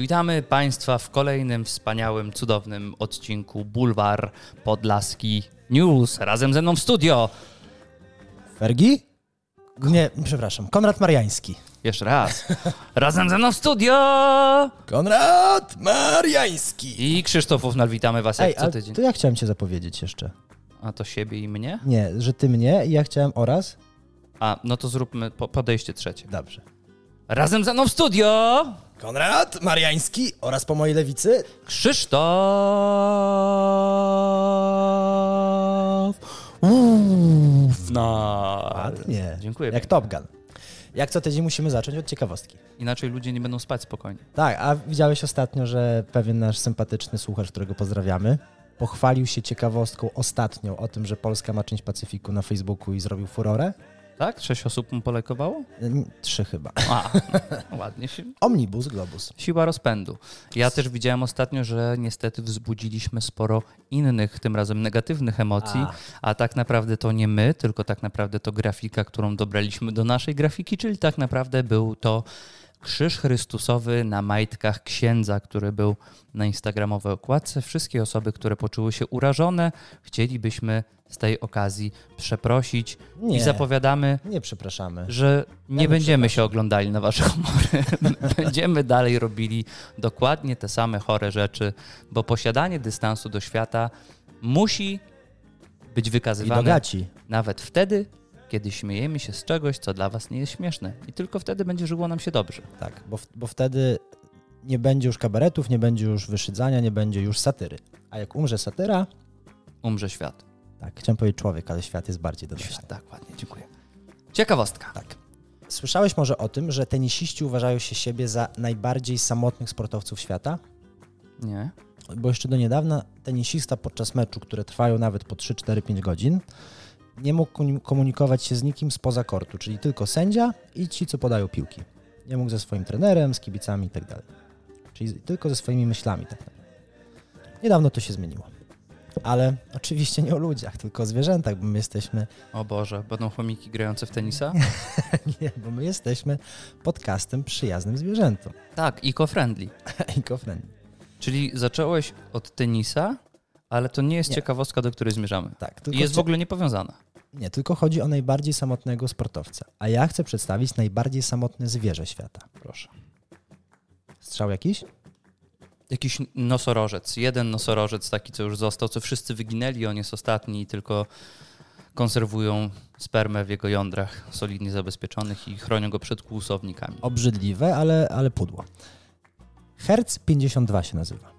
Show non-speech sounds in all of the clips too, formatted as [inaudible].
Witamy Państwa w kolejnym wspaniałym, cudownym odcinku Bulwar Podlaski News. Razem ze mną w studio. Fergi? Nie, przepraszam. Konrad Mariański. Jeszcze raz. Razem ze mną w studio. Konrad Mariański. I Krzysztofów, witamy Was jak Ej, co a tydzień. to ja chciałem cię zapowiedzieć jeszcze. A to siebie i mnie? Nie, że ty mnie i ja chciałem oraz? A, no to zróbmy po, podejście trzecie. Dobrze. Razem ze mną w studio. Konrad Mariański oraz po mojej lewicy Krzysztof Ufnar. Ładnie. Dziękuję. Jak Top Gun. Jak co tydzień musimy zacząć od ciekawostki. Inaczej ludzie nie będą spać spokojnie. Tak, a widziałeś ostatnio, że pewien nasz sympatyczny słuchacz, którego pozdrawiamy, pochwalił się ciekawostką ostatnią o tym, że Polska ma część Pacyfiku na Facebooku i zrobił furorę? Tak? Sześć osób mu polajkowało? N- Trzy chyba. A, [laughs] ładnie się. Omnibus Globus. Siła rozpędu. Ja też widziałem ostatnio, że niestety wzbudziliśmy sporo innych, tym razem negatywnych emocji, A. a tak naprawdę to nie my, tylko tak naprawdę to grafika, którą dobraliśmy do naszej grafiki, czyli tak naprawdę był to krzyż Chrystusowy na majtkach księdza, który był na instagramowej okładce. Wszystkie osoby, które poczuły się urażone, chcielibyśmy z tej okazji przeprosić i Nie. zapowiadamy, Nie przepraszamy. że nie nie będziemy się oglądali na wasze humory. [laughs] będziemy dalej robili dokładnie te same chore rzeczy, bo posiadanie dystansu do świata musi być I wykazywane nawet wtedy, kiedy śmiejemy się z czegoś, co dla was nie jest śmieszne. I tylko wtedy będzie żyło nam się dobrze. Tak, bo, w- bo wtedy nie będzie już kabaretów, nie będzie już wyszydzania, nie będzie już satyry. A jak umrze satyra, Umrze świat. tak, chciałem powiedzieć człowiek, ale świat jest bardziej. Świat, tak, ładnie, dziękuję. Ciekawostka. Tak. Słyszałeś może o tym, że tenisiści uważają się siebie za najbardziej samotnych sportowców świata? Nie? Bo jeszcze do niedawna tenisista podczas meczu, które trwają nawet po 3, 4, 5 godzin, nie mógł komu- komunikować się z nikim spoza kortu, czyli tylko sędzia i ci, co podają piłki. Nie mógł ze swoim trenerem, z kibicami i tak dalej. Czyli tylko ze swoimi myślami tak naprawdę. Niedawno to się zmieniło. Ale oczywiście nie o ludziach, tylko o zwierzętach, bo my jesteśmy, O Boże, będą chomiki grające w tenisa? [laughs] nie, bo my jesteśmy podcastem przyjaznym zwierzętom. tak, eco-friendly. [laughs] Eco-friendly. Czyli zacząłeś od tenisa, ale to nie jest Nie. ciekawostka, do której zmierzamy. Tak, I tylko jest w ogóle niepowiązana. Nie, tylko chodzi o najbardziej samotnego sportowca. A ja chcę przedstawić najbardziej samotne zwierzę świata. Proszę. Strzał jakiś? Jakiś nosorożec, jeden nosorożec taki, co już został, co wszyscy wyginęli, on jest ostatni i tylko konserwują spermę w jego jądrach solidnie zabezpieczonych i chronią go przed kłusownikami. Obrzydliwe, ale, ale pudło. Hertz 52 się nazywa.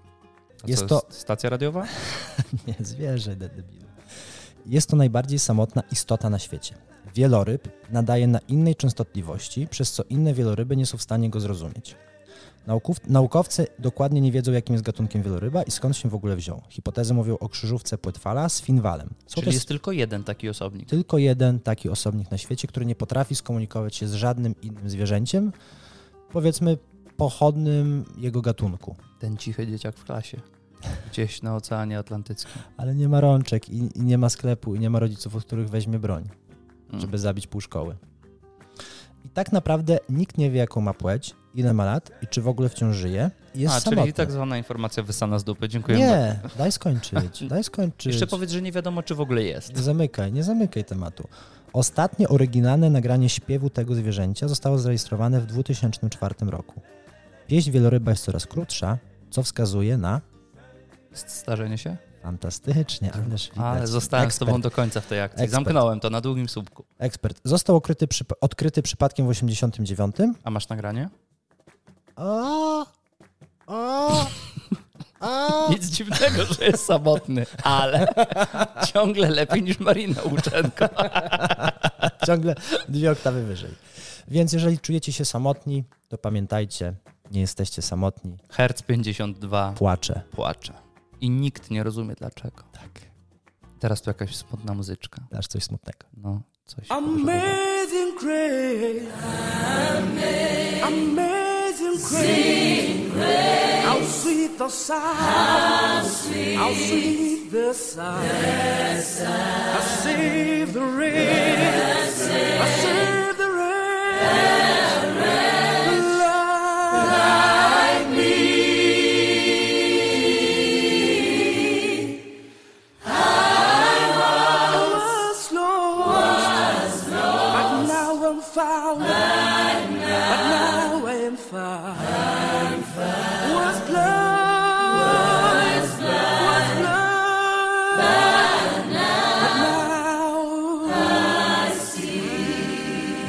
Jest co, to- stacja radiowa? [laughs] Nie, zwierzę, de- debilu. Jest to najbardziej samotna istota na świecie. Wieloryb nadaje na innej częstotliwości, przez co inne wieloryby nie są w stanie go zrozumieć. Nauków, naukowcy dokładnie nie wiedzą, jakim jest gatunkiem wieloryba i skąd się w ogóle wziął. Hipotezy mówią o krzyżówce płetwala z finwalem. Są Czyli też jest tylko jeden taki osobnik. tylko jeden taki osobnik na świecie, który nie potrafi skomunikować się z żadnym innym zwierzęciem, powiedzmy pochodnym jego gatunku. Ten cichy dzieciak w klasie. Gdzieś na Oceanie Atlantyckim. Ale nie ma rączek i, i nie ma sklepu i nie ma rodziców, od których weźmie broń, Mm. żeby zabić pół szkoły. I tak naprawdę nikt nie wie, jaką ma płeć, ile ma lat i czy w ogóle wciąż żyje. I Jest A, samotny. czyli tak zwana informacja wysana z dupy. Dziękuję Nie, daj skończyć, [laughs] daj skończyć. Jeszcze powiedz, że nie wiadomo, czy w ogóle jest. Nie zamykaj, nie zamykaj tematu. Ostatnie oryginalne nagranie śpiewu tego zwierzęcia zostało zarejestrowane w 2004 roku. Pieśń wieloryba jest coraz krótsza, co wskazuje na... Starzenie się? Fantastycznie, ależ widać. Ale zostałem z tobą Ekspert. do końca w tej akcji. Ekspert. Zamknąłem to na długim słupku. Ekspert. Został okryty przypa- odkryty przypadkiem w 89. A masz nagranie? O, o, o. Nic dziwnego, że jest samotny, ale [laughs] ciągle lepiej niż Marina Łuczenko. [laughs] Ciągle dwie oktawy wyżej. Więc jeżeli czujecie się samotni, to pamiętajcie, nie jesteście samotni. Herc 52 Płacze. płacze. I nikt nie rozumie dlaczego. Tak. Teraz tu jakaś smutna muzyczka. Dasz coś smutnego. No, coś. Amazing grace. Amazing grace. How sweet the sound. How sweet the sound. I saved the rain. I saved the rain.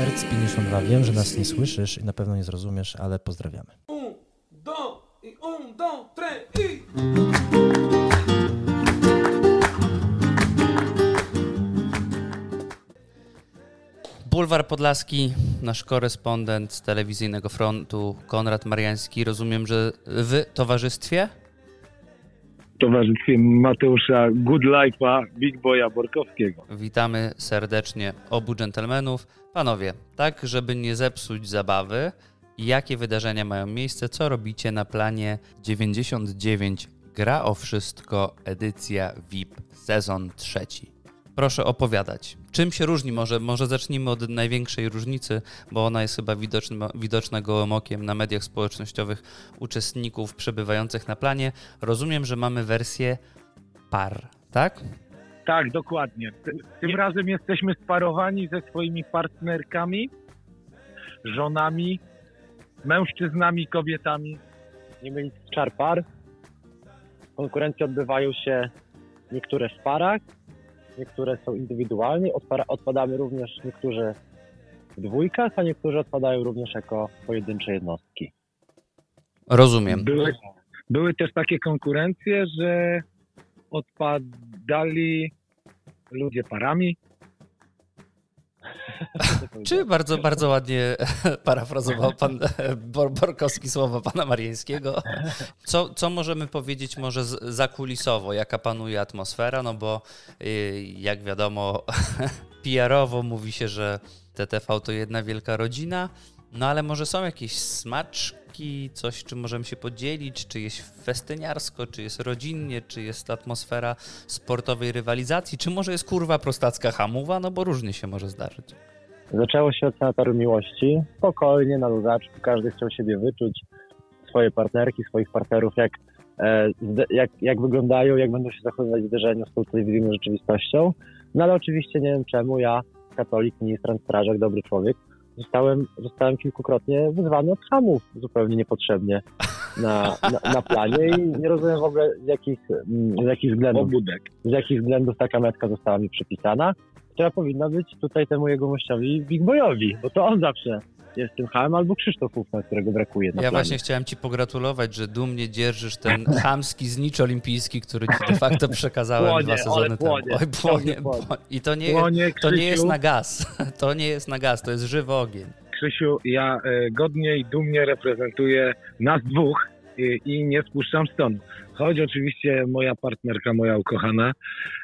Herc 52, wiem, że nas nie słyszysz i na pewno nie zrozumiesz, ale pozdrawiamy. Un, dos, y un, dos, tres, y. Bulwar Podlaski, nasz korespondent z telewizyjnego frontu, Konrad Mariański. Rozumiem, że w towarzystwie? w towarzystwie Mateusza Good Life'a, Big Boya Borkowskiego. Witamy serdecznie obu dżentelmenów. Panowie, tak żeby nie zepsuć zabawy, jakie wydarzenia mają miejsce, co robicie na planie 99 Gra o Wszystko, edycja VIP, sezon trzeci. Proszę opowiadać. Czym się różni? Może, może zacznijmy od największej różnicy, bo ona jest chyba widoczna, widoczna gołym okiem na mediach społecznościowych uczestników przebywających na planie. Rozumiem, że mamy wersję par, tak? Tak, dokładnie. Ty- Tym razem jesteśmy sparowani ze swoimi partnerkami, żonami, mężczyznami, kobietami. nie mylić z czarpar. Konkurencje odbywają się niektóre w parach, niektóre są indywidualnie. Odpara- Odpadamy również niektórzy w dwójkach, a niektórzy odpadają również jako pojedyncze jednostki. Rozumiem. Były, były też takie konkurencje, że odpadali ludzie parami. [laughs] Czy bardzo, bardzo ładnie [laughs] parafrazował pan [laughs] Bor Borkowski słowa pana Marińskiego. Co, co możemy powiedzieć może zakulisowo, jaka panuje atmosfera? No bo y, jak wiadomo, PR-owo mówi się, że TTV to jedna wielka rodzina, no ale może są jakieś smaczki, coś czym możemy się podzielić, czy jest festyniarsko, czy jest rodzinnie, czy jest atmosfera sportowej rywalizacji, czy może jest kurwa prostacka hamuwa, no bo różnie się może zdarzyć. Zaczęło się od Sanatoru Miłości. Spokojnie, na luzaczku. Każdy chciał siebie wyczuć, swoje partnerki, swoich partnerów, jak, e, jak, jak wyglądają, jak będą się zachowywać w zderzeniu z tą telewizyjną rzeczywistością. No ale oczywiście nie wiem czemu ja, katolik, ministrant, strażak, dobry człowiek, zostałem, zostałem kilkukrotnie wyzwany od hamów zupełnie niepotrzebnie na, na, na planie i nie rozumiem w ogóle z jakich, mm, z jakich względów z jakich względów taka metka została mi przypisana, która powinna być tutaj temu jego gościowi Big Boyowi, bo to on zawsze jest tym hamem, albo Krzysztof Ufman, którego brakuje Ja planie. właśnie chciałem ci pogratulować, że dumnie dzierżysz ten chamski znicz olimpijski, który ci de facto przekazałem Płonie, dwa sezony ale temu. płonie, Oj, płonie, płonie. płonie. I to nie, Płonie, to nie jest na gaz. [laughs] To nie jest na gaz, to jest żywy ogień. Krzysiu, ja e, godnie i dumnie reprezentuję nas dwóch i, i nie spuszczam stonu. Choć oczywiście moja partnerka, moja ukochana,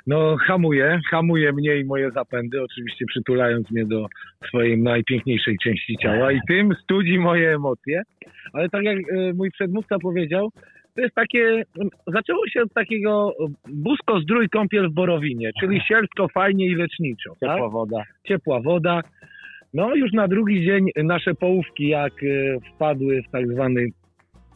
no hamuje, hamuje mnie i moje zapędy, oczywiście przytulając mnie do swojej najpiękniejszej części ciała i tym studzi moje emocje. Ale tak jak e, mój przedmówca powiedział, to jest takie, zaczęło się od takiego busko zdrój kąpiel w Borowinie, czyli sielsko, fajnie i leczniczo. Tak? Ciepła woda. ciepła woda. No już na drugi dzień nasze połówki jak e, wpadły w tak zwany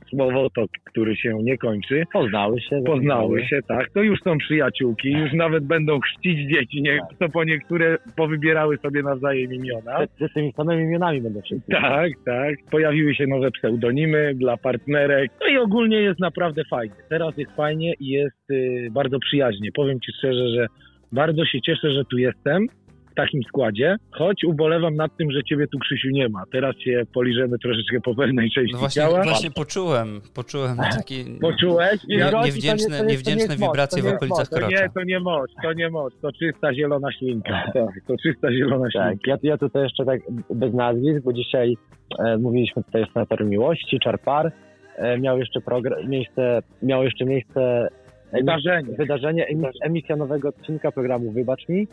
słowotok, który się nie kończy, Poznały się. poznały się, tak, to już są przyjaciółki, już nawet będą chrzcić dzieci, nie, to po niektóre powybierały sobie nawzajem imiona. Z, z tymi samymi imionami będą wszyscy. Tak, tak. Pojawiły się nowe pseudonimy dla partnerek. No i ogólnie jest naprawdę fajnie. Teraz jest fajnie i jest y, bardzo przyjaźnie. Powiem Ci szczerze, że bardzo się cieszę, że tu jestem w takim składzie, choć ubolewam nad tym, że Ciebie tu Krzysiu nie ma. Teraz się poliżemy troszeczkę po pewnej części No właśnie, ciała. właśnie poczułem, poczułem taki Poczułeś? nie- niewdzięczne, to nie- to nie- to nie niewdzięczne wibracje w okolicach krocza. nie, to nie moc, to nie moc, to czysta zielona ślinka. Tak, to czysta zielona Tak, ślinka. ja, ja tutaj jeszcze tak bez nazwisk, bo dzisiaj e, mówiliśmy tutaj o Senator Miłości, Czarpar. E, miał jeszcze program, miejsce, miało jeszcze miejsce Wydarzenie. wydarzenie, emis, emisja nowego odcinka programu Wybacz mi.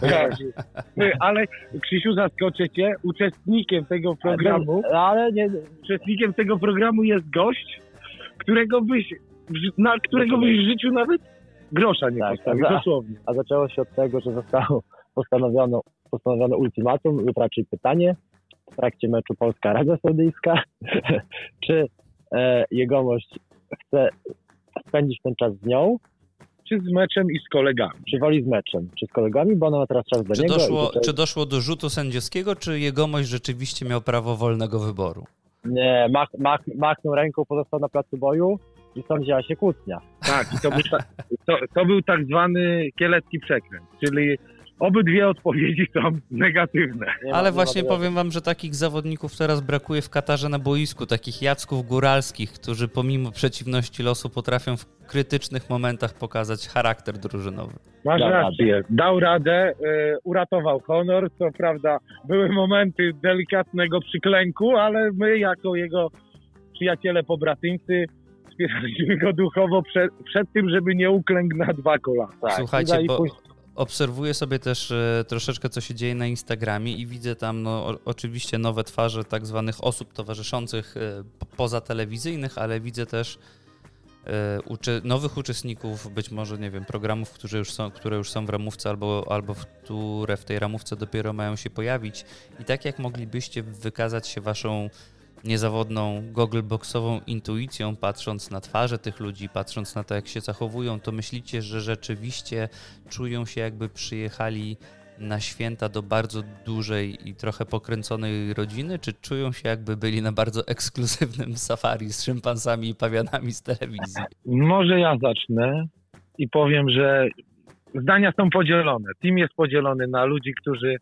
Tak. [laughs] Ty, Ale Krzysiu, zaskoczę Cię, uczestnikiem tego programu Ale, ale nie, uczestnikiem tego programu jest gość, którego byś, na którego byś w życiu nawet grosza nie Tak, postawił, tak. dosłownie. a zaczęło się od tego, że zostało postanowiono, postanowiono ultimatum lub raczej pytanie w trakcie meczu Polska-Arabia Saudyjska, [laughs] czy e, jegomość chce spędzić ten czas z nią, Czy z meczem i z kolegami. czy woli z meczem, czy z kolegami, bo ona ma teraz czas do Czy niego. doszło, tutaj- czy doszło do rzutu sędziowskiego, czy jegomość rzeczywiście miał prawo wolnego wyboru? Nie, mach, mach, machnął ręką, pozostał na placu boju i stąd wzięła się kłótnia. Tak, i to był, ta, to, to był tak zwany kielecki przekręt, czyli obydwie odpowiedzi są negatywne. Nie Ale właśnie powiem wam, że takich zawodników teraz brakuje w Katarze na boisku, takich Jacków Góralskich, którzy pomimo przeciwności losu potrafią w krytycznych momentach pokazać charakter drużynowy. Masz Dał rację, dał radę, e, uratował honor, co prawda były momenty delikatnego przyklęku, ale my jako jego przyjaciele pobratyńcy wspieraliśmy go duchowo przed, przed tym, żeby nie uklękł na dwa kolana. Tak, Słuchajcie, bo pójść- obserwuję sobie też e, troszeczkę, co się dzieje na Instagramie i widzę tam no, oczywiście nowe twarze tak zwanych osób towarzyszących e, po- poza telewizyjnych, ale widzę też e, nowych uczestników, być może, nie wiem, programów, które już są, które już są w ramówce albo, albo które w tej ramówce dopiero mają się pojawić. I tak jak moglibyście wykazać się waszą niezawodną goggleboxową intuicją, patrząc na twarze tych ludzi, patrząc na to, jak się zachowują, to myślicie, że rzeczywiście czują się, jakby przyjechali na święta do bardzo dużej i trochę pokręconej rodziny, czy czują się, jakby byli na bardzo ekskluzywnym safari z szympansami i pawianami z telewizji? Może ja zacznę i powiem, że zdania są podzielone. Team jest podzielony na ludzi, którzy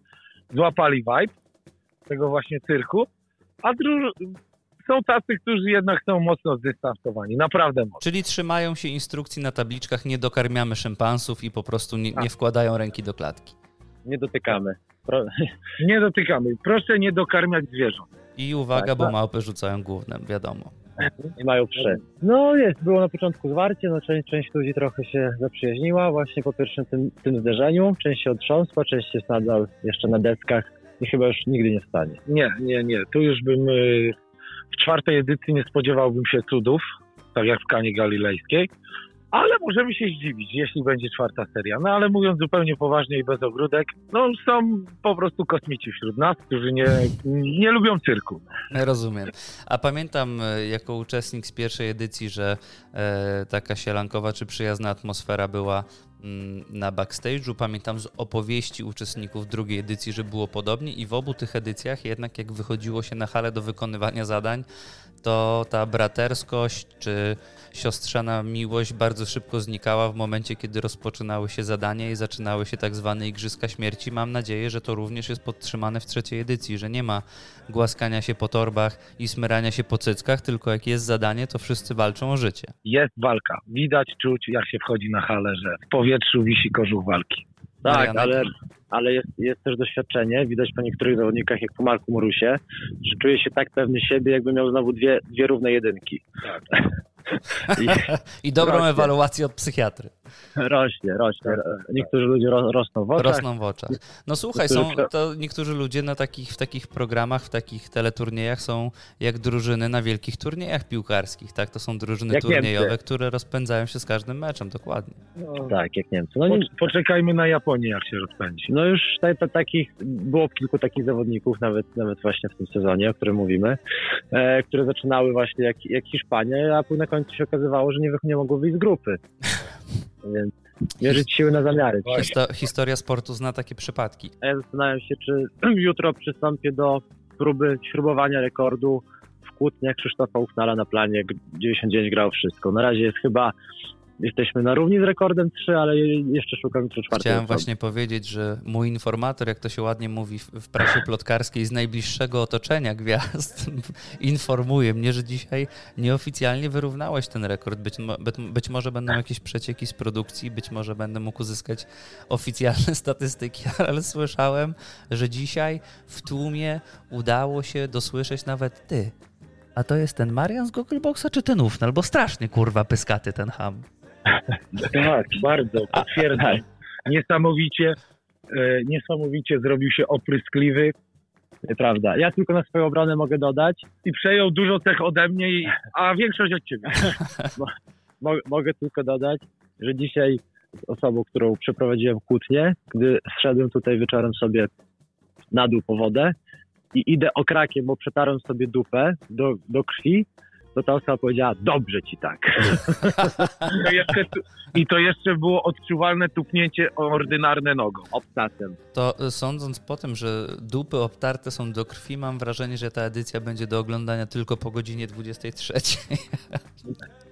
złapali vibe tego właśnie cyrku, a dru- są tacy, którzy jednak są mocno zdystansowani. Naprawdę mocno. Czyli trzymają się instrukcji na tabliczkach, nie dokarmiamy szympansów i po prostu nie, nie wkładają ręki do klatki. nie dotykamy. Pro... [laughs] Nie dotykamy. Proszę nie dokarmiać zwierząt. I uwaga, Tak, bo tak. małpy rzucają głównym, wiadomo. i mają przy. No jest, było na początku zwarcie, no część, część ludzi trochę się zaprzyjaźniła właśnie po pierwszym tym, tym zderzeniu, część się otrząsła, część jest nadal jeszcze na deskach i chyba już nigdy nie wstanie. Nie, nie, nie. Tu już bym y, w czwartej edycji nie spodziewałbym się cudów, tak jak w Kanie Galilejskiej, ale możemy się zdziwić, jeśli będzie czwarta seria. No ale mówiąc zupełnie poważnie i bez ogródek, no są po prostu kosmici wśród nas, którzy nie, nie lubią cyrku. Rozumiem. A pamiętam e, jako uczestnik z pierwszej edycji, że e, taka sielankowa czy przyjazna atmosfera była mm, na backstage'u. Pamiętam z opowieści uczestników drugiej edycji, że było podobnie i w obu tych edycjach jednak jak wychodziło się na halę do wykonywania zadań, to ta braterskość czy siostrzana miłość bardzo szybko znikała w momencie, kiedy rozpoczynały się zadania i zaczynały się tak zwane Igrzyska Śmierci. Mam nadzieję, że to również jest podtrzymane w trzeciej edycji, że nie ma głaskania się po torbach i smyrania się po cyckach, tylko jak jest zadanie, to wszyscy walczą o życie. Jest walka. Widać, czuć, jak się wchodzi na halę, że w powietrzu wisi kożuch walki. Tak, Marianek? ale, ale jest, jest też doświadczenie, widać po niektórych zawodnikach, jak po Marku Murusie, że czuje się tak pewny siebie, jakby miał znowu dwie, dwie równe jedynki. Tak. [laughs] I I dobrą Rośnie. ewaluację od psychiatry. rośnie, rośnie. Niektórzy ludzie ro, rosną w oczach. Rosną w oczach. No słuchaj, są, to niektórzy ludzie na takich, w takich programach, w takich teleturniejach są jak drużyny na wielkich turniejach piłkarskich, tak? To są drużyny Jak turniejowe, Niemcy. które rozpędzają się z każdym meczem, dokładnie. No, Tak, jak Niemcy. No, poczekajmy na Japonię, jak się rozpędzi. No już ta, ta, takich, było kilku takich zawodników, nawet, nawet właśnie w tym sezonie, o którym mówimy, e, które zaczynały właśnie jak, jak Hiszpania, a później na końcu się okazywało, że nie, nie mogły wyjść z grupy. [laughs] Więc mierzyć siły na zamiary. Histo- historia sportu zna takie przypadki. A ja zastanawiam się, czy [clears throat] jutro przystąpię do próby śrubowania rekordu w kłótniach Krzysztofa Uchnala na planie. 99 grał wszystko. Na razie jest chyba, jesteśmy na równi z rekordem 3, ale jeszcze szukam jutro czwartej Chciałem osoby. właśnie powiedzieć, że mój informator, jak to się ładnie mówi w, prasie plotkarskiej, z najbliższego otoczenia gwiazd, [laughs] informuje mnie, że dzisiaj nieoficjalnie wyrównałeś ten rekord. Być, być, może będą jakieś przecieki z produkcji, być może będę mógł uzyskać oficjalne [laughs] statystyki, ale słyszałem, że dzisiaj w tłumie udało się dosłyszeć nawet ty. A to jest ten Marian z Googleboxa, czy ten Ufnal? Bo strasznie kurwa pyskaty ten ham. Tak, bardzo, potwierdzam. Niesamowicie, e, niesamowicie zrobił się opryskliwy Prawda. Ja tylko na swoją obronę mogę dodać, i przejął dużo cech ode mnie, i, a większość od ciebie. mo mogę tylko dodać, że dzisiaj z osobą, którą przeprowadziłem kłótnię, gdy zszedłem tutaj wieczorem sobie na dół po wodę i idę okrakiem, bo przetarłem sobie dupę do, do krwi, to ta osoba powiedziała, dobrze ci tak. I [laughs] to jeszcze, I to jeszcze było odczuwalne tupnięcie ordynarne nogą. Obcasem. To sądząc po tym, że dupy obtarte są do krwi, mam wrażenie, że ta edycja będzie do oglądania tylko po godzinie 23.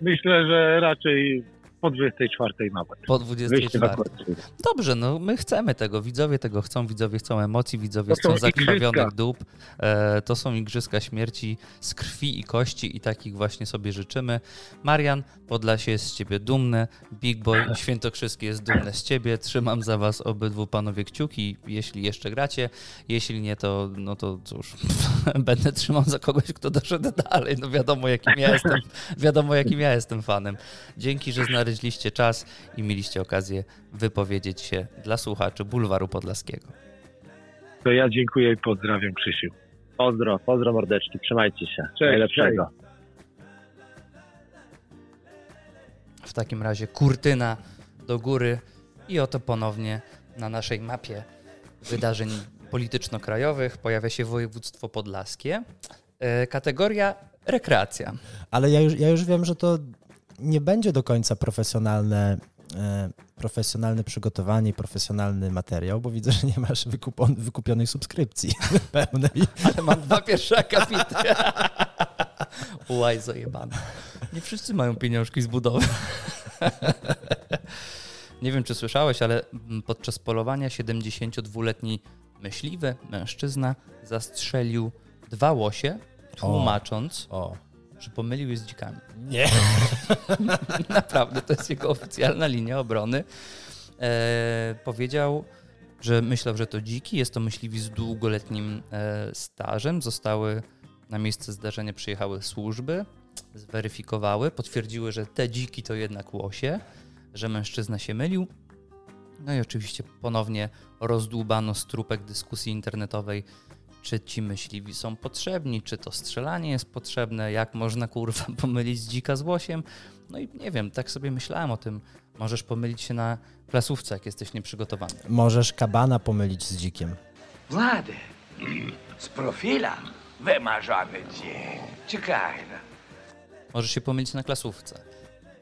Myślę, że raczej po 24 nawet. Po Wyjście 24. ewakuacyjne. Dobrze, no my chcemy tego. Widzowie tego chcą, widzowie chcą emocji, widzowie To chcą zakrwawionych dup. E, to są igrzyska śmierci z krwi i kości i takich właśnie sobie życzymy. Marian, Podlasie jest z ciebie dumny. Big Boy [laughs] Świętokrzyski jest dumny z ciebie. Trzymam za was obydwu panowie kciuki, jeśli jeszcze gracie. Jeśli nie, to no to cóż, [laughs] będę trzymał za kogoś, kto doszedł dalej. No wiadomo, jakim ja jestem, [laughs] wiadomo, jakim ja jestem fanem. Dzięki, że znaleźliście czas i mieliście okazję wypowiedzieć się dla słuchaczy Bulwaru Podlaskiego. To ja dziękuję i pozdrawiam Krzysiu. Pozdro, pozdro mordeczki, trzymajcie się. Cześć, Najlepszego. W takim razie kurtyna do góry i oto ponownie na naszej mapie wydarzeń polityczno-krajowych pojawia się województwo podlaskie. E, Kategoria rekreacja. Ale ja już, ja już wiem, że to nie będzie do końca profesjonalne, e, profesjonalne przygotowanie i profesjonalny materiał, bo widzę, że nie masz wykupon, wykupionej subskrypcji [laughs] pełnej. Ale mam dwa pierwsze akapity. [laughs] Łaj zajebane. Nie wszyscy mają pieniążki z budowy. [laughs] Nie wiem, czy słyszałeś, ale podczas polowania 72-letni myśliwy, mężczyzna, zastrzelił dwa łosie, tłumacząc, O, że pomylił je z dzikami. nie. [laughs] Naprawdę, to jest jego oficjalna linia obrony. E, powiedział, że myślał, że to dziki. Jest to myśliwi z długoletnim e, stażem. Zostały na miejsce zdarzenia przyjechały służby, zweryfikowały, potwierdziły, że te dziki to jednak łosie, że mężczyzna się mylił. No i oczywiście ponownie rozdłubano strupek dyskusji internetowej, czy ci myśliwi są potrzebni, czy to strzelanie jest potrzebne, jak można kurwa [laughs] pomylić z dzika z łosiem. No i nie wiem, tak sobie myślałem o tym. Możesz pomylić się na klasówce, jak jesteś nieprzygotowany. Możesz kabana pomylić z dzikiem. Wlady, [clears throat] z profila wymarzony dzień. Czekaj. No. Możesz się pomylić na klasówce.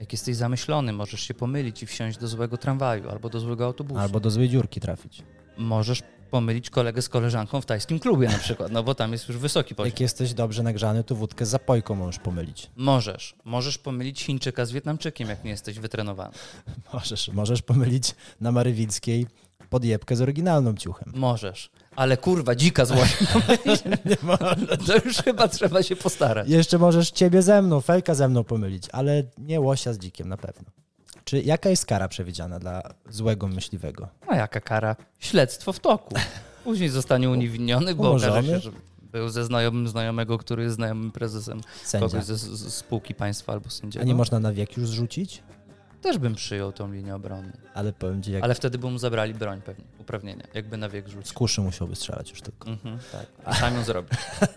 Jak jesteś zamyślony, możesz się pomylić i wsiąść do złego tramwaju albo do złego autobusu. Albo do złej dziurki trafić. Możesz pomylić kolegę z koleżanką w tajskim klubie na przykład, no bo tam jest już wysoki poziom. Jak jesteś dobrze nagrzany, to wódkę z zapojką możesz pomylić. Możesz. Możesz pomylić Chińczyka z Wietnamczykiem, jak nie jesteś wytrenowany. [laughs] Możesz, możesz pomylić na Marywickiej podjebkę z oryginalną ciuchem. Możesz. Ale kurwa, dzika z łosiem. [laughs] To już chyba trzeba się postarać. Jeszcze możesz ciebie ze mną, fejka ze mną pomylić, ale nie łosia z dzikiem na pewno. Czy jaka jest kara przewidziana dla złego myśliwego? A jaka kara? Śledztwo w toku. Później zostanie uniewinniony, bo Umorzony. okaże się, że był ze znajomym znajomego, który jest znajomym prezesem Sędzia. kogoś ze, z spółki państwa albo A sędziego. nie można na wiek już zrzucić? Też bym przyjął tą linię obrony. Ale powiem ci, jak Ale wtedy by mu zabrali broń pewnie, uprawnienia, jakby na wiek z rzucił. kuszy musiałby strzelać już tylko. Mhm, tak. I sam ją zrobił. [laughs]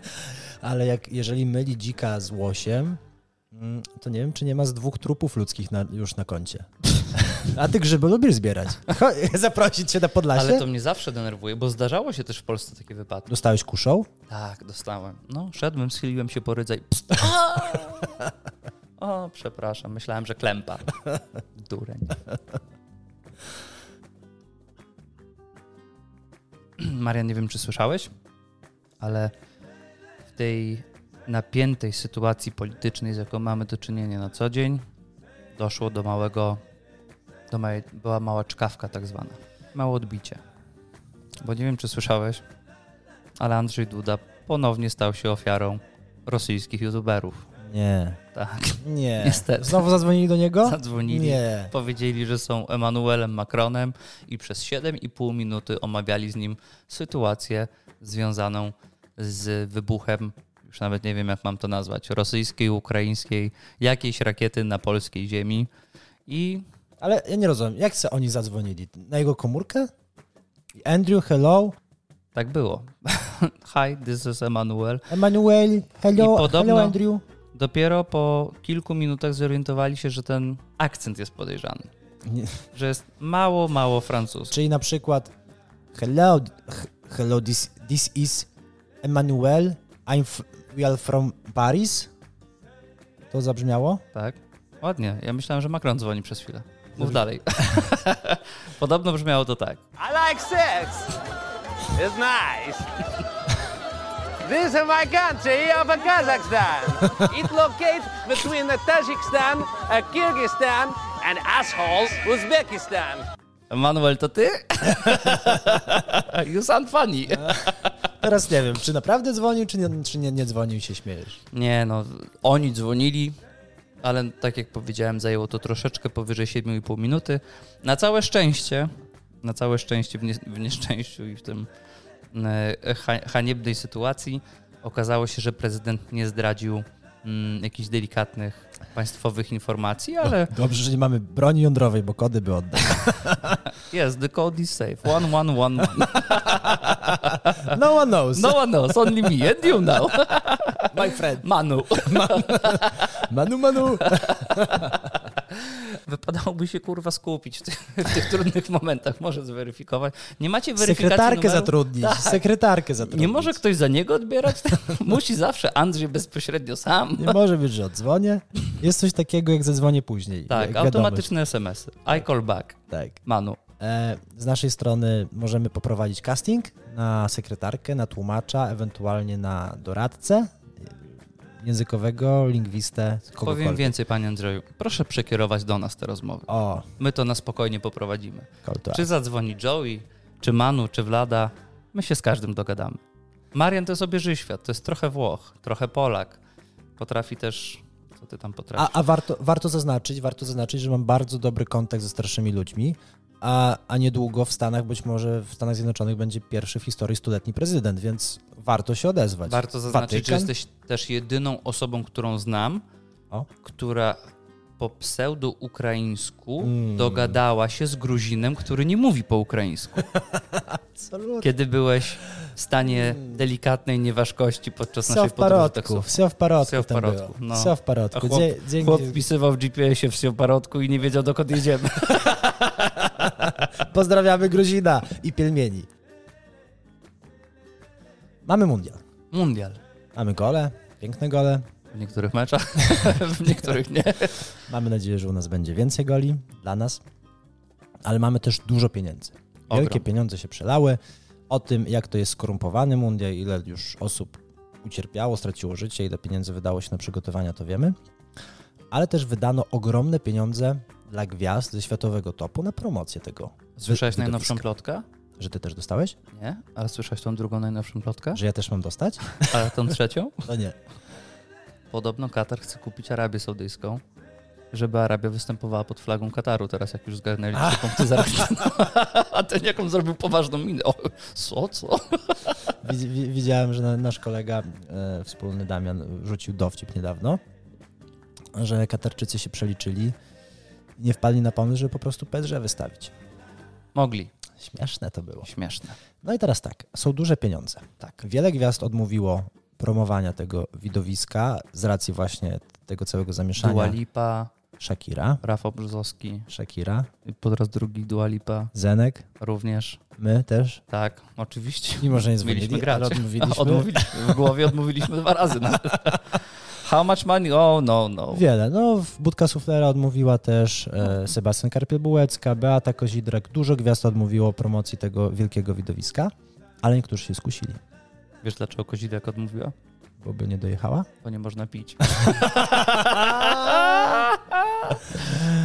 Ale jak, jeżeli myli dzika z łosiem, to nie wiem, czy nie ma z dwóch trupów ludzkich na, już na koncie. [laughs] A ty grzyby lubisz zbierać. [laughs] Zaprosić cię na Podlasie? Ale to mnie zawsze denerwuje, bo zdarzało się też w Polsce takie wypadki. Dostałeś kuszą? Tak, dostałem. No, szedłem, schyliłem się po rydzaj. Pst. [laughs] O, przepraszam, myślałem, że klępa. Dureń. [clears throat] Marian, nie wiem, czy słyszałeś, ale w tej napiętej sytuacji politycznej, z jaką mamy do czynienia na co dzień, doszło do małego, do małej, była mała czkawka tak zwana. Małe odbicie. Bo nie wiem, czy słyszałeś, ale Andrzej Duda ponownie stał się ofiarą rosyjskich youtuberów. Nie. Tak, Nie. Niestety. Znowu zadzwonili do niego? zadzwonili. Nie. Powiedzieli, że są Emanuelem Macronem i przez 7,5 minuty omawiali z nim sytuację związaną z wybuchem, już nawet nie wiem jak mam to nazwać, rosyjskiej, ukraińskiej, jakiejś rakiety na polskiej ziemi. I Ale ja nie rozumiem, jak se oni zadzwonili? Na jego komórkę? Andrew, hello? tak było. [laughs] Hi, this is Emanuel. Emanuel, hello, I podobno- hello Andrew? Dopiero po kilku minutach zorientowali się, że ten akcent jest podejrzany. Nie. Że jest mało, mało francuski. Czyli na przykład hello, hello, this, this is Emmanuel, I'm we are from Paris. to zabrzmiało? Tak? Ładnie. Ja myślałem, że Macron dzwoni przez chwilę. Mów dalej. [laughs] Podobno brzmiało to tak. I like sex. It's nice. This is my country of Kazakhstan. It locates between Tajikistan, Kyrgyzstan, and assholes Uzbekistan. Manuel, to ty? [laughs] you sound funny. [laughs] Teraz nie wiem, czy naprawdę dzwonił, czy nie, czy nie, nie dzwonił i się śmiejesz. Nie no, oni dzwonili, ale tak jak powiedziałem, zajęło to troszeczkę powyżej 7,5 minuty. Na całe szczęście, na całe szczęście w, nie, w nieszczęściu i w tym e, ha, haniebnej sytuacji okazało się, że prezydent nie zdradził mm, jakichś delikatnych państwowych informacji, ale Dobrze, że nie mamy broni jądrowej, bo kody by oddał. jest, [laughs] the code is safe. One, one, one, one. [laughs] No one knows. No one knows, only me and you know. [laughs] my friend. Manu. Manu, manu. Wypadałoby się kurwa skupić w tych, w tych trudnych [laughs] momentach, może zweryfikować. Nie macie weryfikacji Sekretarkę numeru? zatrudnić. Tak. Sekretarkę zatrudnić. Nie może ktoś za niego odbierać? [laughs] Musi zawsze Andrzej bezpośrednio sam. Nie może być, że odzwonię. Jest coś takiego, jak zadzwonię później. Tak, automatyczne SMS-y. I call back. Tak. Manu. E, z naszej strony możemy poprowadzić casting na sekretarkę, na tłumacza, ewentualnie na doradcę językowego, lingwistę, Powiem kogokolwiek. więcej, panie Andrzeju. Proszę przekierować do nas te rozmowy. O, My to na spokojnie poprowadzimy. Czy zadzwoni Joey, czy Manu, czy Vlada, my się z każdym dogadamy. Marian to jest obieży świat, to jest trochę Włoch, trochę Polak. Potrafi też, co ty tam potrafisz? A, a warto, warto zaznaczyć, warto zaznaczyć, że mam bardzo dobry kontakt ze starszymi ludźmi, a, a niedługo w Stanach, być może w Stanach Zjednoczonych będzie pierwszy w historii stuletni prezydent, więc warto się odezwać. Warto zaznaczyć, Watykan? że jesteś też jedyną osobą, którą znam, o. która po pseudo-ukraińsku mm. dogadała się z Gruzinem, który nie mówi po ukraińsku. [laughs] Kiedy byłeś w stanie mm. delikatnej nieważkości podczas Sio naszej podróży taksówki. W parodku. Wsio w parodku. No. W parodku. Chłop, Dzięki. chłop wpisywał w GPS-ie w parodku i nie wiedział dokąd jedziemy. [laughs] Pozdrawiamy Gruzina i Pielmieni. Mamy mundial. Mundial. Mamy gole, piękne gole. W niektórych meczach, [laughs] w niektórych nie. Mamy nadzieję, że u nas będzie więcej goli dla nas, ale mamy też dużo pieniędzy. Wielkie Ogrom. pieniądze się przelały. O tym, jak to jest skorumpowany mundial, ile już osób ucierpiało, straciło życie, ile pieniędzy wydało się na przygotowania, to wiemy. Ale też wydano ogromne pieniądze dla gwiazd ze światowego topu na promocję tego. Słyszałeś najnowszą plotkę? Że ty też dostałeś? Nie, ale słyszałeś tą drugą najnowszą plotkę? Że ja też mam dostać? [laughs] Ale tą trzecią? [laughs] No nie. Podobno Katar chce kupić Arabię Saudyjską, żeby Arabia występowała pod flagą Kataru teraz, jak już zgarnęli trzy punkty za [laughs] A ten jaką zrobił poważną minę. O, co, co? Widz- wi- Widziałem, że na- nasz kolega e, wspólny Damian rzucił dowcip niedawno, że Katarczycy się przeliczyli nie wpadli na pomysł, żeby po prostu PSG wystawić. Mogli. Śmieszne to było. Śmieszne. No i teraz tak, są duże pieniądze. Tak. Wiele gwiazd odmówiło promowania tego widowiska z racji właśnie tego całego zamieszania. Dua Lipa, Shakira, Rafał Brzozowski, Shakira, i po raz drugi Dua Lipa Zenek, również. my też. Tak, oczywiście. Mimo, że nie [laughs] dzwonili, grać. ale odmówiliśmy. [laughs] odmówiliśmy. W głowie odmówiliśmy dwa razy. nawet. [laughs] How much money? Oh, no, no. Wiele. No, w Budka Suflera odmówiła też e, Sebastian Karpiel-Bułecka, Beata Kozidrek. Dużo gwiazd odmówiło promocji tego wielkiego widowiska, ale niektórzy się skusili, Wiesz, dlaczego Kozidek odmówiła? bo by nie dojechała. Bo nie można pić. [laughs]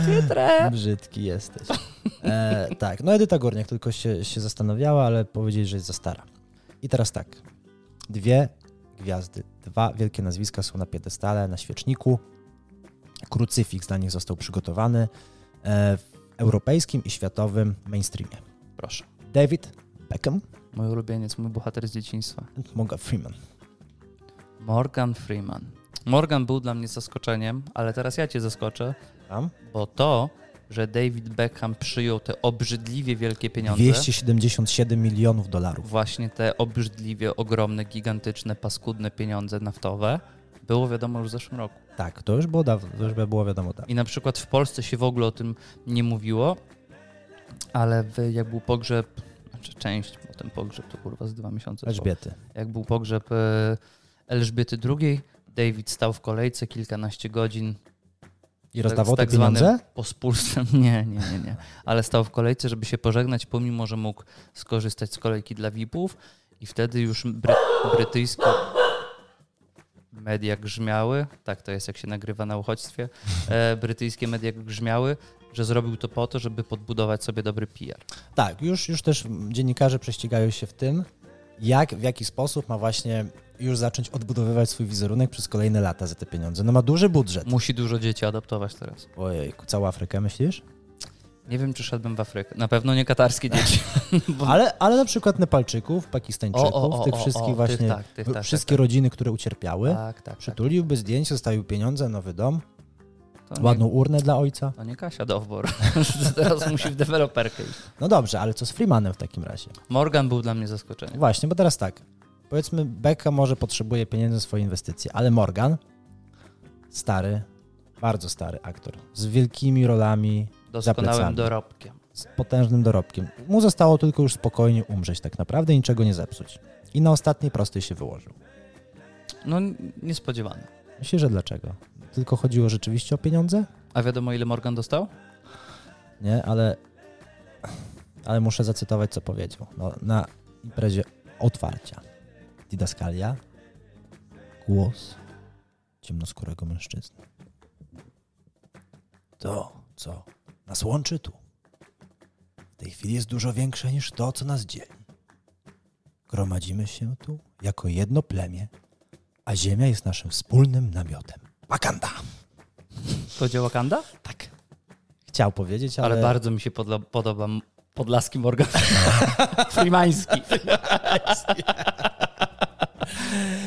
Chytre. Brzydki jesteś. E, tak, no Edyta Górniak tylko się, się zastanawiała, ale powiedzieli, że jest za stara. I teraz tak, dwie gwiazdy, dwa wielkie nazwiska są na piedestale, na świeczniku. Krucyfiks dla nich został przygotowany e, w europejskim i światowym mainstreamie. Proszę. David Beckham Mój ulubieniec, mój bohater z dzieciństwa. Morgan Freeman. Morgan Freeman. Morgan był dla mnie zaskoczeniem, ale teraz ja cię zaskoczę, Tam? bo to, że David Beckham przyjął te obrzydliwie wielkie pieniądze, 277 milionów dolarów. właśnie te obrzydliwie ogromne, gigantyczne, paskudne pieniądze naftowe, było wiadomo już w zeszłym roku. Tak, to już było dawno, to już było wiadomo dawno. I na przykład w Polsce się w ogóle o tym nie mówiło, ale jak był pogrzeb, znaczy część, bo ten pogrzeb to kurwa z dwa miesiące. Elżbiety. Jak był pogrzeb e, Elżbiety II, David stał w kolejce kilkanaście godzin. I rozdawał te tak zwanym pieniądze? Pospólstwem. [laughs] Nie, nie, nie, nie. Ale stał w kolejce, żeby się pożegnać, pomimo, że mógł skorzystać z kolejki dla VIP-ów i wtedy już bry brytyjskie media grzmiały, tak to jest jak się nagrywa na uchodźstwie, e, brytyjskie media grzmiały, że zrobił to po to, żeby podbudować sobie dobry PR. Tak, już, już też dziennikarze prześcigają się w tym, jak, w jaki sposób ma właśnie już zacząć odbudowywać swój wizerunek przez kolejne lata za te pieniądze. No ma duży budżet. Musi dużo dzieci adoptować teraz. Ojejku, całą Afrykę myślisz? Nie wiem, czy szedłbym w Afrykę. Na pewno nie katarskie [laughs] dzieci. Bo... Ale, ale na przykład Nepalczyków, Pakistańczyków, O, o, o, tych wszystkich o, tych właśnie, tak, tych tak, wszystkie tak, tak. rodziny, które ucierpiały, Tak, tak, tak. przytuliłby zdjęć, zostawił pieniądze, nowy dom, To ładną urnę dla ojca. Nie, to nie Kasia Dowbor. [laughs] teraz musi w deweloperkę iść. No dobrze, ale co z Freemanem w takim razie? Morgan był dla mnie zaskoczeniem. Właśnie, bo teraz tak, powiedzmy Becka może potrzebuje pieniędzy na swoje inwestycje, ale Morgan, stary, bardzo stary aktor, z wielkimi rolami, Doskonałym dorobkiem. z potężnym dorobkiem. Mu zostało tylko już spokojnie umrzeć tak naprawdę i niczego nie zepsuć. I na ostatniej prostej się wyłożył. No, niespodziewane. Myślę, że dlaczego? Tylko chodziło rzeczywiście o pieniądze? A wiadomo, ile Morgan dostał? Nie, ale, ale muszę zacytować, co powiedział. No, na imprezie otwarcia. Didaskalia, głos ciemnoskórego mężczyzny. To, co nas łączy tu, w tej chwili jest dużo większe niż to, co nas dzieli. Gromadzimy się tu jako jedno plemię, a ziemia jest naszym wspólnym namiotem. Wakanda! Powiedział Wakanda? Tak. Chciał powiedzieć, ale... Ale bardzo mi się podla- podoba podlaski Morgan. [laughs] Frimański. [laughs]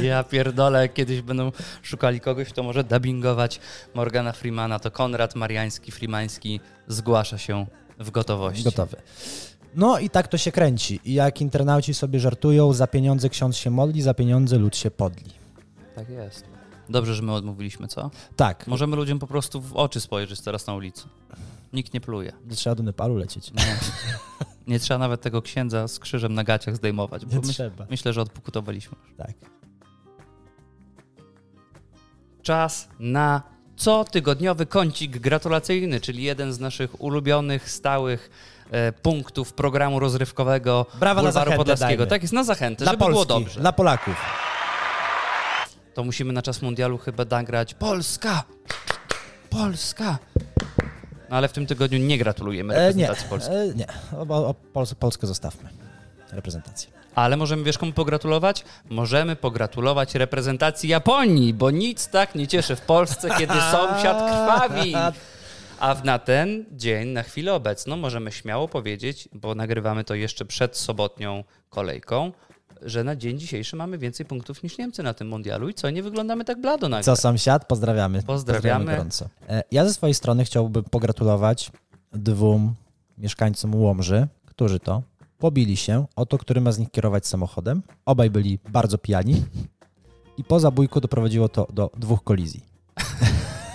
Ja pierdolę, jak kiedyś będą szukali kogoś, kto może dubbingować Morgana Freemana, to Konrad Mariański, Frimański zgłasza się w gotowości. Gotowy. No i tak to się kręci. I jak internauci sobie żartują, za pieniądze ksiądz się modli, za pieniądze lud się podli. Tak jest. Dobrze, że my odmówiliśmy, co? Tak, Możemy ludziom po prostu w oczy spojrzeć teraz na ulicy. Nikt nie pluje. nie trzeba do Nepalu lecieć. Nie, nie trzeba nawet tego księdza z krzyżem na gaciach zdejmować, bo Nie myśl, trzeba. myślę, że odpokutowaliśmy. Tak. Czas na cotygodniowy kącik gratulacyjny, czyli jeden z naszych ulubionych, stałych e, punktów programu rozrywkowego Brawa na Bulwaru zachętę Podlaskiego. dajmy. Tak jest, na zachętę, Dla żeby było Polski, dobrze. dla Polaków. To musimy na czas mundialu chyba nagrać Polska! Polska! No ale w tym tygodniu nie gratulujemy E, nie, reprezentacji Polski. e, nie. O, o Pols Polskę zostawmy. Reprezentację. Ale możemy, wiesz komu pogratulować? Możemy pogratulować reprezentacji Japonii, bo nic tak nie cieszy w Polsce, kiedy [laughs] sąsiad krwawi. A na ten dzień, na chwilę obecną, możemy śmiało powiedzieć, bo nagrywamy to jeszcze przed sobotnią kolejką, że na dzień dzisiejszy mamy więcej punktów niż Niemcy na tym mundialu i co, nie wyglądamy tak blado nagle. Co sąsiad? Pozdrawiamy. Pozdrawiamy. gorąco. E, Ja ze swojej strony chciałbym pogratulować dwóm mieszkańcom Łomży, którzy to pobili się o to, który ma z nich kierować samochodem. Obaj byli bardzo pijani i po zabójku doprowadziło to do dwóch kolizji.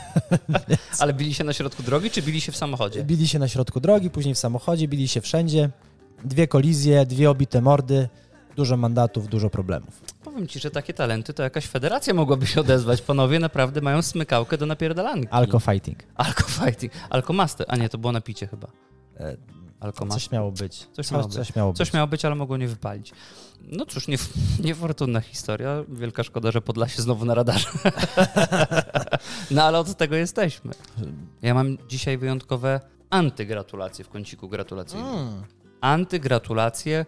[laughs] Ale bili się na środku drogi, czy bili się w samochodzie? Bili się na środku drogi, później w samochodzie, bili się wszędzie. Dwie kolizje, dwie obite mordy, dużo mandatów, dużo problemów. Powiem ci, że takie talenty to jakaś federacja mogłaby się odezwać. Panowie naprawdę mają smykałkę do napierdalanki. Alko fighting. Alko fighting. Alko master. A nie, to było na picie chyba. Alko master. Coś miało być. Coś miało być. Coś miało być. Coś miało być, ale mogło nie wypalić. No cóż, nie, [laughs] niefortunna historia. Wielka szkoda, że Podlasie znowu na radarze. [laughs] no ale od tego jesteśmy. Ja mam dzisiaj wyjątkowe antygratulacje w kąciku gratulacyjnym. Mm. Antygratulacje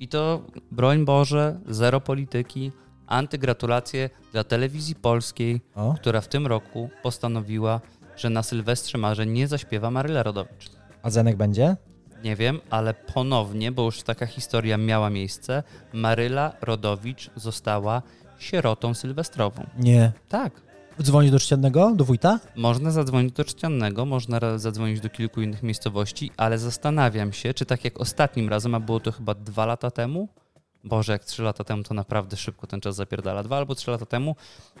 i to, broń Boże, zero polityki. Antygratulacje dla telewizji polskiej, O, która w tym roku postanowiła, że na Sylwestrze Marzeń nie zaśpiewa Maryla Rodowicz. a Zenek będzie? Nie wiem, ale ponownie, bo już taka historia miała miejsce, Maryla Rodowicz została sierotą sylwestrową. Nie. Tak. Dzwonić do czciennego, do wójta? Można zadzwonić do Czciannego, można zadzwonić do kilku innych miejscowości, ale zastanawiam się, czy tak jak ostatnim razem, a było to chyba dwa lata temu, Boże, jak trzy lata temu, to naprawdę szybko ten czas zapierdala. Dwa albo trzy lata temu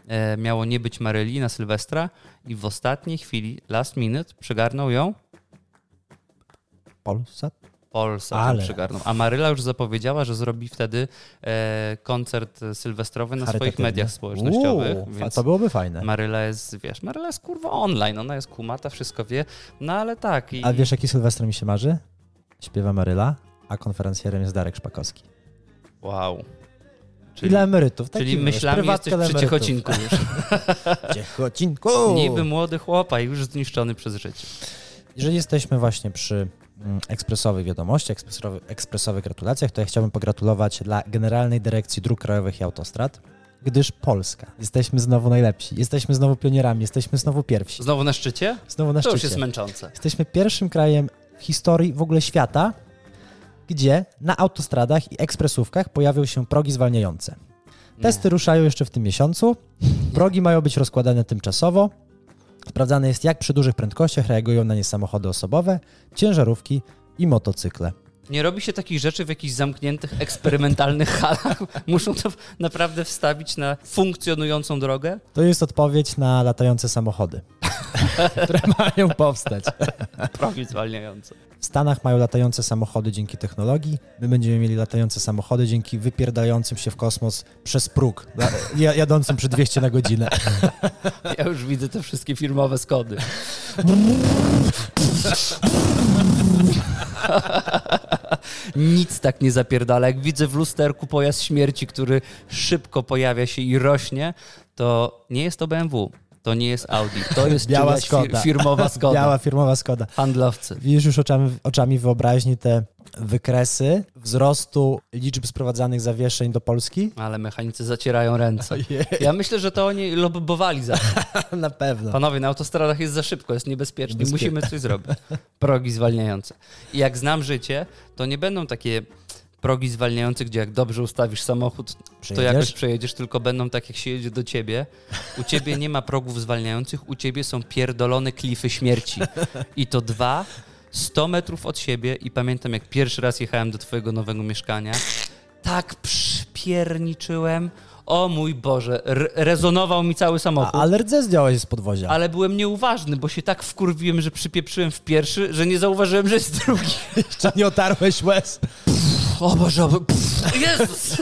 e, miało nie być Maryli na Sylwestra i w ostatniej chwili, last minute, przygarnął ją Polsat? Polsat Ale. przygarnął. A Maryla już zapowiedziała, że zrobi wtedy e, koncert sylwestrowy na swoich mediach społecznościowych. Uuu, więc To byłoby fajne. Maryla jest, wiesz, Maryla jest kurwa online, ona jest kumata, wszystko wie, no ale tak. I, A wiesz, jaki Sylwester mi się marzy? Śpiewa Maryla, a konferencjerem jest Darek Szpakowski. Wow. Czyli, Ile emerytów? Czyli Taki, wiesz, myślami jesteś dla przy. Ciechocinku już. [laughs] Ciechocinku! Niby młody chłopa i już zniszczony przez życie. Jeżeli jesteśmy właśnie przy ekspresowych wiadomościach, ekspresowych, ekspresowych gratulacjach, to ja chciałbym pogratulować dla Generalnej Dyrekcji Dróg Krajowych i Autostrad, gdyż Polska. Jesteśmy znowu najlepsi, jesteśmy znowu pionierami, jesteśmy znowu pierwsi. Znowu na szczycie? Znowu na To już szczycie. jest męczące. Jesteśmy pierwszym krajem w historii w ogóle świata, gdzie na autostradach i ekspresówkach pojawią się progi zwalniające. Testy ruszają jeszcze w tym miesiącu. Progi mają być rozkładane tymczasowo. Sprawdzane jest, jak przy dużych prędkościach reagują na nie samochody osobowe, ciężarówki i motocykle. Nie robi się takich rzeczy w jakichś zamkniętych, eksperymentalnych [laughs] halach. Muszą to naprawdę wstawić na funkcjonującą drogę. To jest odpowiedź na latające samochody, [laughs] które mają powstać. Progi zwalniające. W Stanach mają latające samochody dzięki technologii. My będziemy mieli latające samochody dzięki wypierdającym się w kosmos przez próg, jadącym przy 200 na godzinę. [laughs] Ja już widzę te wszystkie firmowe skody. [laughs] Nic tak nie zapierdala. Jak widzę w lusterku pojazd śmierci, który szybko pojawia się i rośnie, to nie jest to BMW, to nie jest Audi, to jest Biała Skoda. firmowa [laughs] Skoda. Biała firmowa Skoda. Handlowcy. Widzisz już oczami, oczami wyobraźni te wykresy wzrostu liczb sprowadzanych zawieszeń do Polski? Ale mechanicy zacierają ręce. Ja myślę, że to oni lobbowali za to. [laughs] Na pewno. Panowie, na autostradach jest za szybko, jest niebezpiecznie, Niebezpie- musimy coś zrobić. Progi zwalniające. I jak znam życie, to nie będą takie progi zwalniające, gdzie jak dobrze ustawisz samochód, to jakoś przejedziesz, tylko będą tak, jak się jedzie do ciebie. U ciebie nie ma progów zwalniających, u ciebie są pierdolone klify śmierci. I to dwa, 100 metrów od siebie i pamiętam, jak pierwszy raz jechałem do twojego nowego mieszkania, tak przypierniczyłem, o mój Boże, re- rezonował mi cały samochód. A, ale rdze zdjąłeś z podwozia. Ale byłem nieuważny, bo się tak wkurwiłem, że przypieprzyłem w pierwszy, że nie zauważyłem, że jest drugi. [laughs] Jeszcze nie otarłeś łez. O Boże, pff, Jezus!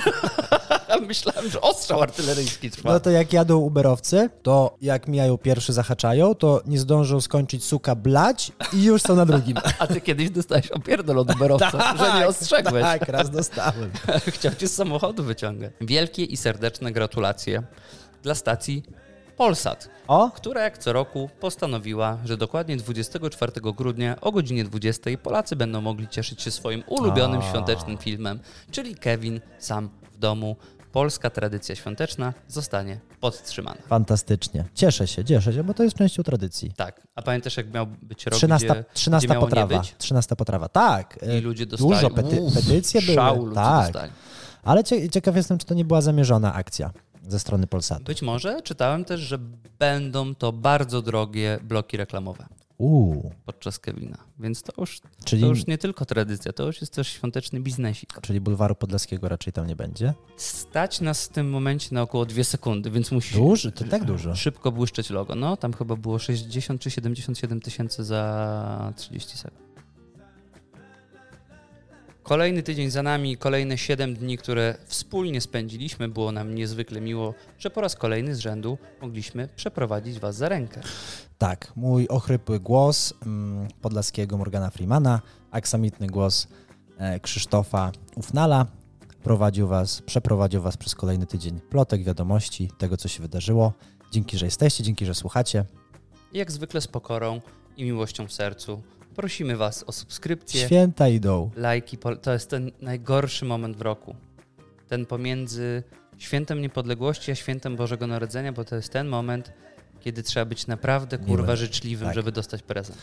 [laughs] Myślałem, że ostrzał artyleryjski trwa. No to jak jadą Uberowcy, to jak mijają pierwszy, zahaczają, to nie zdążą skończyć suka blać i już są na drugim. [laughs] A ty kiedyś dostałeś opierdol od Uberowca, że nie ostrzegłeś. Tak, raz dostałem. [laughs] Chciał cię z samochodu wyciągać. Wielkie i serdeczne gratulacje dla stacji Polsat, O, która jak co roku postanowiła, że dokładnie 24 grudnia o godzinie 20 Polacy będą mogli cieszyć się swoim ulubionym A. świątecznym filmem, czyli Kevin sam w domu. Polska tradycja świąteczna zostanie podtrzymana. fantastycznie. Cieszę się, cieszę się, bo to jest częścią tradycji. Tak. A pamiętasz, jak miał być rok, 13, gdzie, 13 gdzie potrawa. być? 13 potrawa. Tak. I e, ludzie dostali. Dużo pety, Uff, petycje szał były. ludzie Tak. dostali. Ale cie, ciekaw jestem, czy to nie była zamierzona akcja ze strony Polsatu. Być może czytałem też, że będą to bardzo drogie bloki reklamowe Uuu, podczas Kevina. Więc to już, czyli, to już nie tylko tradycja, to już jest też świąteczny biznesik. czyli bulwaru podlaskiego raczej tam nie będzie. Stać nas w tym momencie na około dwie sekundy, więc musi Duży, to tak dużo. szybko błyszczeć logo. No, tam chyba było 60 czy 77 tysięcy za 30 sekund. Kolejny tydzień za nami, kolejne 7 dni, które wspólnie spędziliśmy. Było nam niezwykle miło, że po raz kolejny z rzędu mogliśmy przeprowadzić Was za rękę. Tak, mój ochrypły głos mm, podlaskiego Morgana Freemana, aksamitny głos e, Krzysztofa Ufnala prowadził was, przeprowadził was przez kolejny tydzień plotek, wiadomości, tego co się wydarzyło. Dzięki, że jesteście, dzięki, że słuchacie. Jak zwykle z pokorą i miłością w sercu prosimy Was o subskrypcję, Święta idą. lajki. To jest ten najgorszy moment w roku. Ten pomiędzy świętem niepodległości a świętem Bożego Narodzenia, bo to jest ten moment, kiedy trzeba być naprawdę kurwa Miłym. życzliwym, Tak. żeby dostać prezent.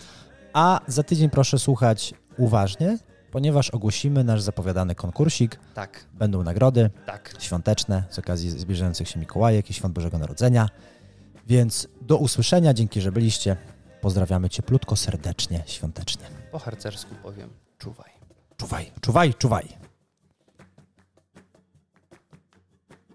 A za tydzień proszę słuchać uważnie, ponieważ ogłosimy nasz zapowiadany konkursik. Tak, Będą nagrody tak. świąteczne z okazji zbliżających się Mikołajek i Świąt Bożego Narodzenia. Więc do usłyszenia, dzięki, że byliście. Pozdrawiamy cieplutko, serdecznie, świątecznie. Po harcersku powiem, czuwaj. Czuwaj, czuwaj, czuwaj.